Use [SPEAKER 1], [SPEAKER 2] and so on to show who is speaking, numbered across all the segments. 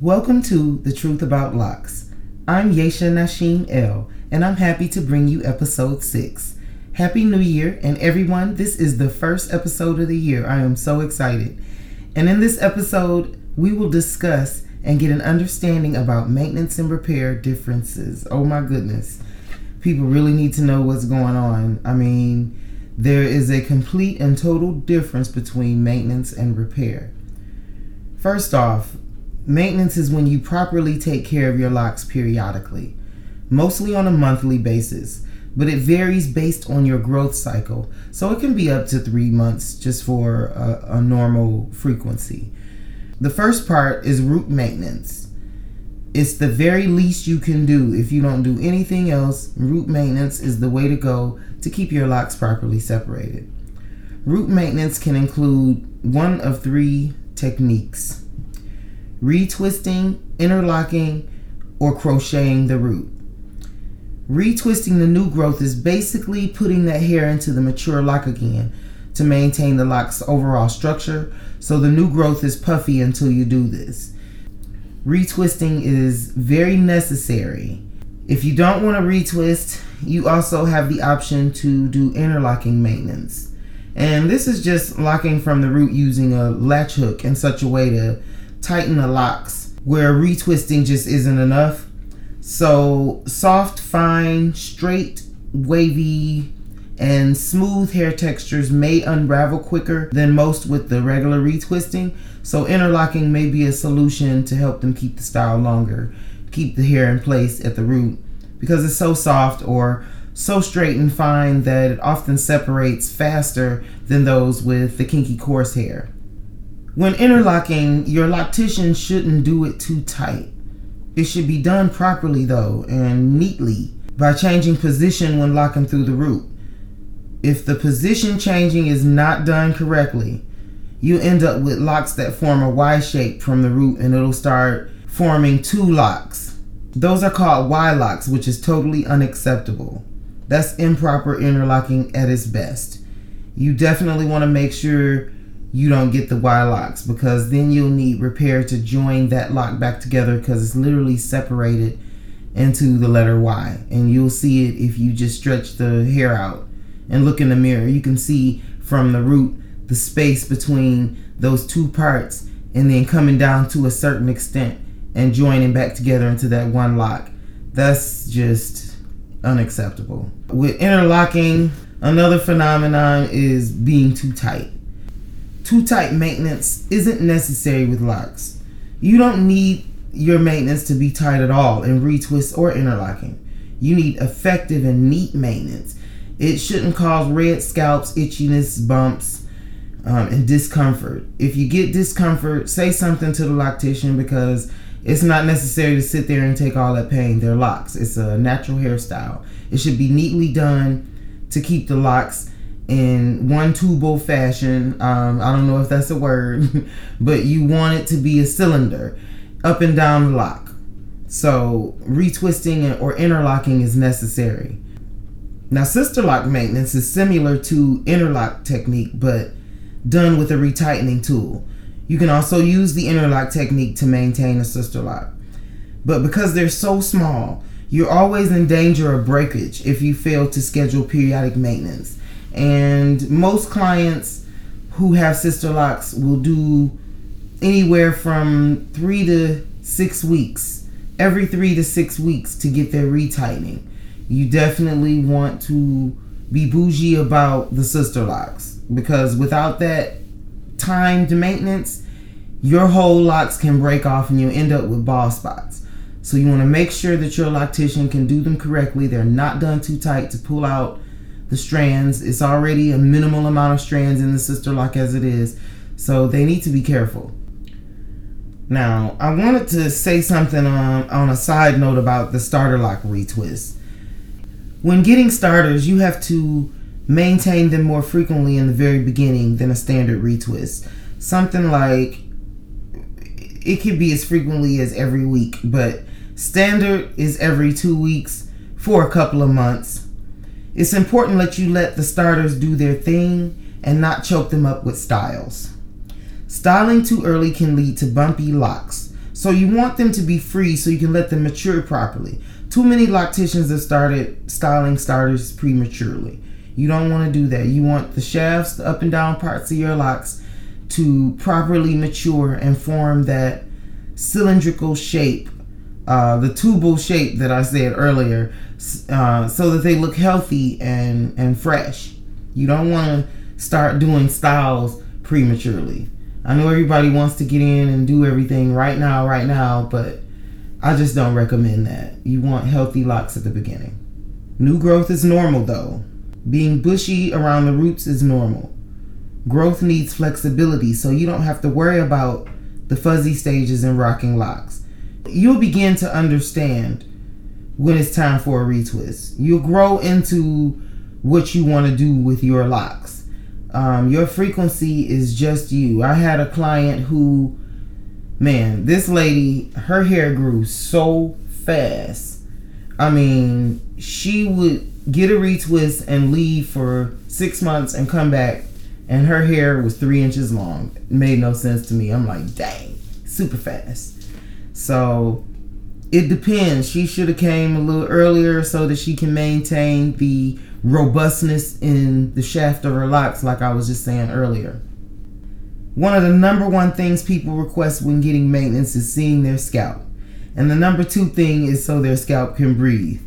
[SPEAKER 1] Welcome to The Truth About Locks. I'm Yesha Nashim L, and I'm happy to bring you episode 6. Happy New Year, and everyone, this is the first episode of the year. I am so excited. And in this episode, we will discuss and get an understanding about maintenance and repair differences. Oh my goodness. People really need to know what's going on. I mean, there is a complete and total difference between maintenance and repair. First off, Maintenance is when you properly take care of your locks periodically, mostly on a monthly basis, but it varies based on your growth cycle. So it can be up to three months just for a, a normal frequency. The first part is root maintenance. It's the very least you can do. If you don't do anything else, root maintenance is the way to go to keep your locks properly separated. Root maintenance can include one of three techniques retwisting, interlocking, or crocheting the root. Retwisting the new growth is basically putting that hair into the mature lock again to maintain the lock's overall structure so the new growth is puffy until you do this. Retwisting is very necessary. If you don't want to retwist, you also have the option to do interlocking maintenance. And this is just locking from the root using a latch hook in such a way to tighten the locks where retwisting just isn't enough. So, soft, fine, straight, wavy, and smooth hair textures may unravel quicker than most with the regular retwisting. So, interlocking may be a solution to help them keep the style longer, keep the hair in place at the root because it's so soft or so straight and fine that it often separates faster than those with the kinky coarse hair. When interlocking, your loctician shouldn't do it too tight. It should be done properly though and neatly by changing position when locking through the root. If the position changing is not done correctly, you end up with locks that form a Y shape from the root and it'll start forming two locks. Those are called Y locks, which is totally unacceptable. That's improper interlocking at its best. You definitely want to make sure you don't get the Y locks because then you'll need repair to join that lock back together because it's literally separated into the letter Y. And you'll see it if you just stretch the hair out and look in the mirror. You can see from the root the space between those two parts and then coming down to a certain extent and joining back together into that one lock. That's just unacceptable. With interlocking, another phenomenon is being too tight too tight maintenance isn't necessary with locks. You don't need your maintenance to be tight at all in retwist or interlocking. You need effective and neat maintenance. It shouldn't cause red scalps, itchiness, bumps, um, and discomfort. If you get discomfort, say something to the loctician because it's not necessary to sit there and take all that pain. They're locks. It's a natural hairstyle. It should be neatly done to keep the locks in one tubal fashion. Um, I don't know if that's a word, but you want it to be a cylinder up and down lock. So retwisting or interlocking is necessary. Now, sister lock maintenance is similar to interlock technique, but done with a retightening tool. You can also use the interlock technique to maintain a sister lock. But because they're so small, you're always in danger of breakage if you fail to schedule periodic maintenance. And most clients who have sister locks will do anywhere from three to six weeks, every three to six weeks to get their retightening. You definitely want to be bougie about the sister locks because without that timed maintenance, your whole locks can break off and you'll end up with bald spots. So you want to make sure that your loctician can do them correctly. They're not done too tight to pull out the strands. It's already a minimal amount of strands in the sister lock as it is. So they need to be careful. Now, I wanted to say something on, on a side note about the starter lock retwist. When getting starters, you have to maintain them more frequently in the very beginning than a standard retwist. Something like it could be as frequently as every week, but standard is every two weeks for a couple of months. It's important that you let the starters do their thing and not choke them up with styles. Styling too early can lead to bumpy locks, so you want them to be free so you can let them mature properly. Too many locticians have started styling starters prematurely. You don't want to do that. You want the shafts, the up and down parts of your locks to properly mature and form that cylindrical shape, uh, the tubal shape that I said earlier, uh, so that they look healthy and, and fresh. You don't want to start doing styles prematurely. I know everybody wants to get in and do everything right now, right now, but I just don't recommend that. You want healthy locks at the beginning. New growth is normal though. Being bushy around the roots is normal. Growth needs flexibility, so you don't have to worry about the fuzzy stages in rocking locks. You'll begin to understand when it's time for a retwist. You'll grow into what you want to do with your locks. Um, your frequency is just you. I had a client who, man, this lady, her hair grew so fast. I mean, she would get a retwist and leave for six months and come back and her hair was three inches long. It made no sense to me. I'm like, dang, super fast. So it depends. She should have came a little earlier so that she can maintain the robustness in the shaft of her locks, like I was just saying earlier. One of the number one things people request when getting maintenance is seeing their scalp. And the number two thing is so their scalp can breathe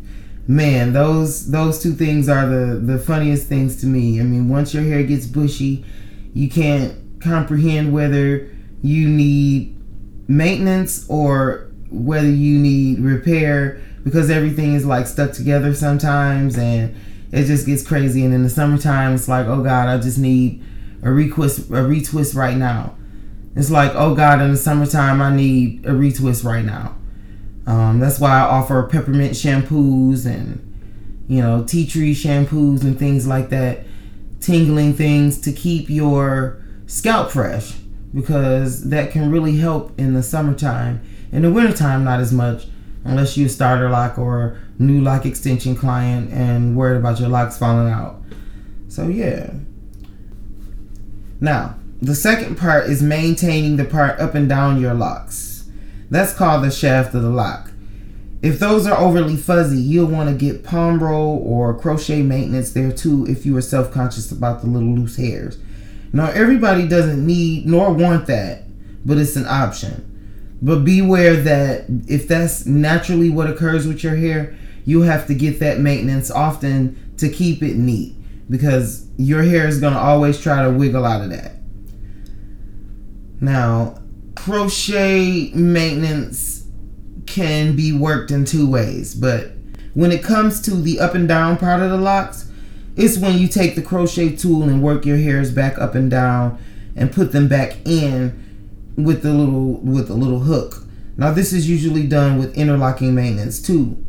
[SPEAKER 1] man, those those two things are the the funniest things to me. I mean, once your hair gets bushy, you can't comprehend whether you need maintenance or whether you need repair because everything is like stuck together sometimes and it just gets crazy. And in the summertime it's like oh god i just need a retwist a retwist right now. It's like oh god in the summertime i need a retwist right now. Um, that's why I offer peppermint shampoos and you know tea tree shampoos and things like that, tingling things to keep your scalp fresh because that can really help in the summertime. In the wintertime, not as much unless you're a starter lock or new lock extension client and worried about your locks falling out. So yeah. Now, the second part is maintaining the part up and down your locks. That's called the shaft of the lock. If those are overly fuzzy, you'll want to get palm roll or crochet maintenance there too if you are self conscious about the little loose hairs. Now, everybody doesn't need nor want that, but it's an option. But beware that if that's naturally what occurs with your hair, you have to get that maintenance often to keep it neat because your hair is going to always try to wiggle out of that. Now, crochet maintenance can be worked in two ways, but when it comes to the up and down part of the locks, it's when you take the crochet tool and work your hairs back up and down and put them back in with the little with a little hook. Now this is usually done with interlocking maintenance too,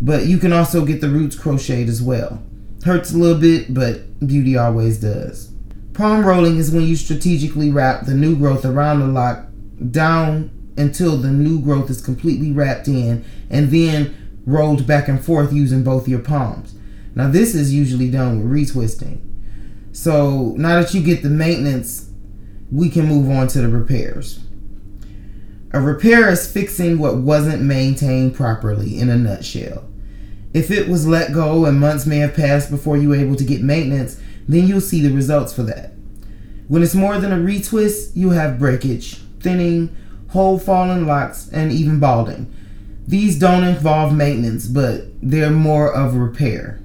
[SPEAKER 1] but you can also get the roots crocheted as well. Hurts a little bit, but beauty always does. Palm rolling is when you strategically wrap the new growth around the lock down until the new growth is completely wrapped in and then rolled back and forth using both your palms. Now, this is usually done with retwisting. So, now that you get the maintenance, we can move on to the repairs. A repair is fixing what wasn't maintained properly in a nutshell. If it was let go and months may have passed before you were able to get maintenance, then you'll see the results for that. When it's more than a retwist, you have breakage, thinning, whole fallen locks, and even balding. These don't involve maintenance, but they're more of repair.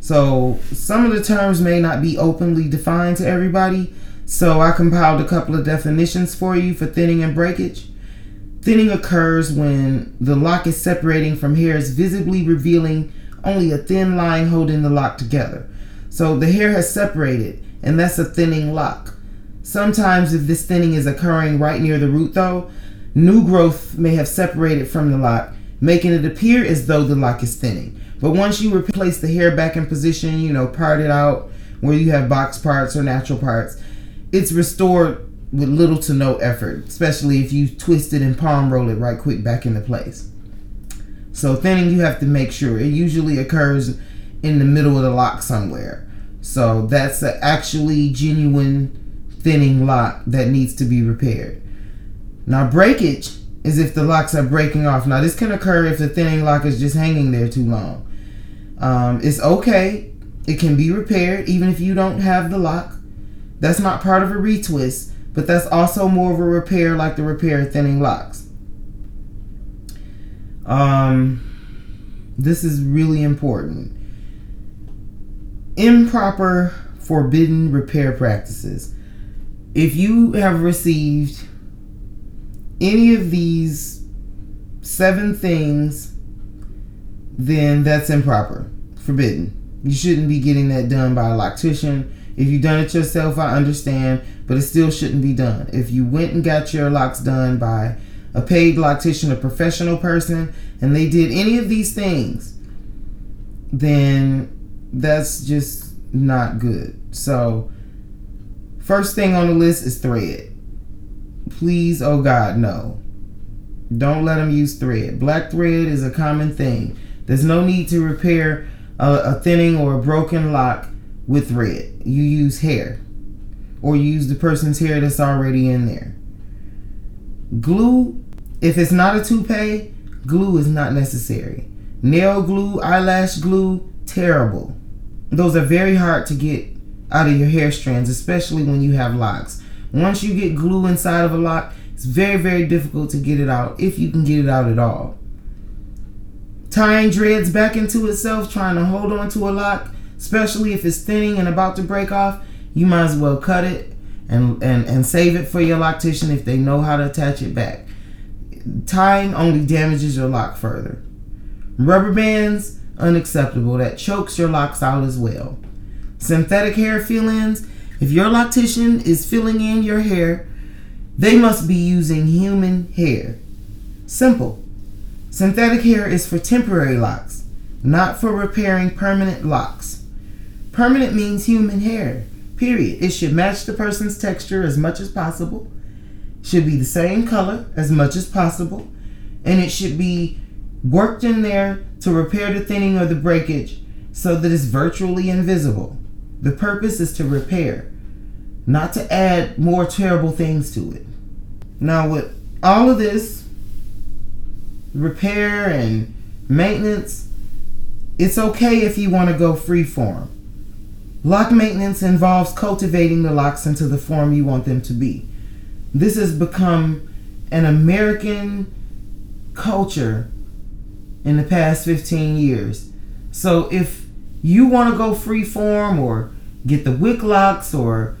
[SPEAKER 1] So, some of the terms may not be openly defined to everybody, so I compiled a couple of definitions for you for thinning and breakage. Thinning occurs when the lock is separating from hairs visibly revealing only a thin line holding the lock together. So the hair has separated, and that's a thinning lock. Sometimes, if this thinning is occurring right near the root, though, new growth may have separated from the lock, making it appear as though the lock is thinning. But once you replace the hair back in position, you know, part it out where you have box parts or natural parts, it's restored with little to no effort, especially if you twist it and palm roll it right quick back into place. So thinning, you have to make sure it usually occurs in the middle of the lock somewhere. So that's an actually genuine thinning lock that needs to be repaired. Now breakage is if the locks are breaking off. Now this can occur if the thinning lock is just hanging there too long. Um, it's okay. It can be repaired even if you don't have the lock. That's not part of a retwist, but that's also more of a repair like the repair thinning locks. Um, this is really important. Improper, forbidden repair practices. If you have received any of these seven things, then that's improper, forbidden. You shouldn't be getting that done by a loctician. If you've done it yourself, I understand, but it still shouldn't be done. If you went and got your locks done by a paid loctician, a professional person, and they did any of these things, then that's just not good. So, first thing on the list is thread. Please, oh God, no. Don't let them use thread. Black thread is a common thing. There's no need to repair a, a thinning or a broken lock with thread. You use hair, or you use the person's hair that's already in there. Glue, if it's not a toupee, glue is not necessary. Nail glue, eyelash glue, terrible. Those are very hard to get out of your hair strands, especially when you have locks. Once you get glue inside of a lock, it's very, very difficult to get it out if you can get it out at all. Tying dreads back into itself, trying to hold on to a lock, especially if it's thinning and about to break off, you might as well cut it and, and, and save it for your loctician if they know how to attach it back. Tying only damages your lock further. Rubber bands, unacceptable. That chokes your locks out as well. Synthetic hair fill-ins, if your loctician is filling in your hair, they must be using human hair. Simple. Synthetic hair is for temporary locks, not for repairing permanent locks. Permanent means human hair, period. It should match the person's texture as much as possible, should be the same color as much as possible, and it should be worked in there to repair the thinning or the breakage so that it's virtually invisible. The purpose is to repair, not to add more terrible things to it. Now, with all of this repair and maintenance, it's okay if you want to go freeform. Lock maintenance involves cultivating the locks into the form you want them to be. This has become an American culture in the past 15 years. So if you want to go freeform or get the wick locks or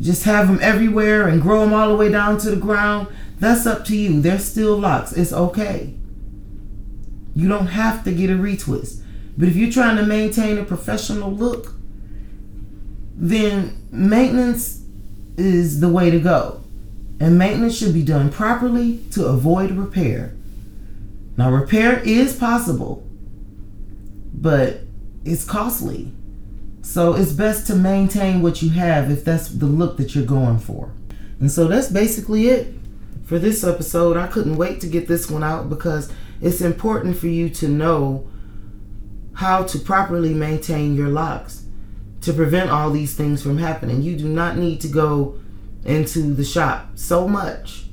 [SPEAKER 1] just have them everywhere and grow them all the way down to the ground, that's up to you. They're still locks. It's okay. You don't have to get a retwist. But if you're trying to maintain a professional look, then maintenance is the way to go. And maintenance should be done properly to avoid repair. Now, repair is possible, but it's costly. So it's best to maintain what you have if that's the look that you're going for. And so that's basically it for this episode. I couldn't wait to get this one out because it's important for you to know how to properly maintain your locks to prevent all these things from happening. You do not need to go into the shop so much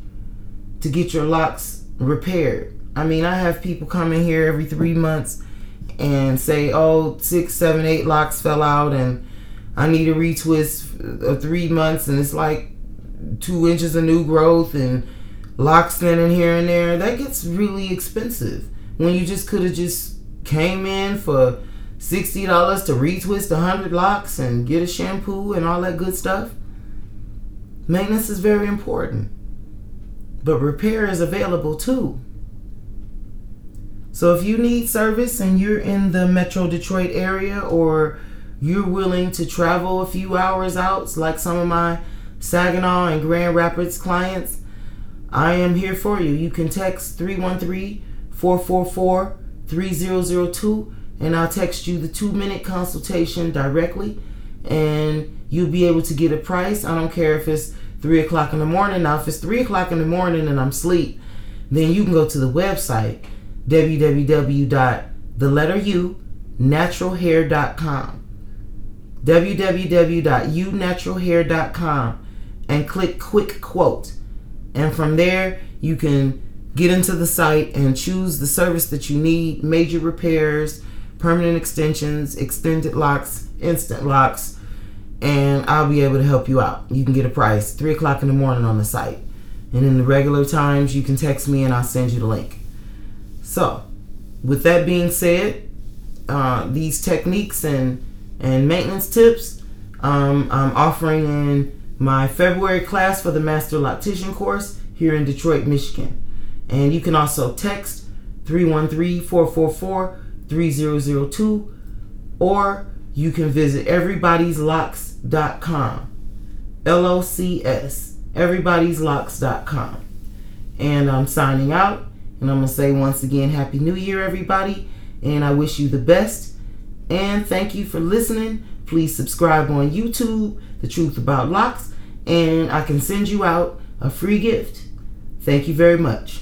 [SPEAKER 1] to get your locks repaired. I mean, I have people come in here every three months and say, oh, six, seven, eight locks fell out and I need a retwist of uh, three months and it's like two inches of new growth and locks thinning here and there. That gets really expensive when you just could have just came in for sixty dollars to retwist a hundred locks and get a shampoo and all that good stuff. Maintenance is very important, but repair is available too. So if you need service and you're in the Metro Detroit area or you're willing to travel a few hours out, like some of my Saginaw and Grand Rapids clients, I am here for you. You can text 313 444 3002 and I'll text you the two minute consultation directly, and you'll be able to get a price. I don't care if it's three o'clock in the morning. Now, if it's three o'clock in the morning and I'm asleep, then you can go to the website www.theletterunaturalhair.com www.unaturalhair.com and click quick quote and from there you can get into the site and choose the service that you need major repairs permanent extensions extended locks instant locks and i'll be able to help you out. You can get a price 3 o'clock in the morning on the site. And in the regular times you can text me and i'll send you the link. So with that being said uh, these techniques and and maintenance tips um, i'm offering in my february class for the master loctician course here in detroit michigan. And you can also text 313-444-3002 or you can visit everybodieslocs.com l-o-c-s everybodieslocs.com and i'm signing out and i'm going to say once again happy new year everybody and i wish you the best and thank you for listening please subscribe on youtube the truth about locks and i can send you out a free gift. Thank you very much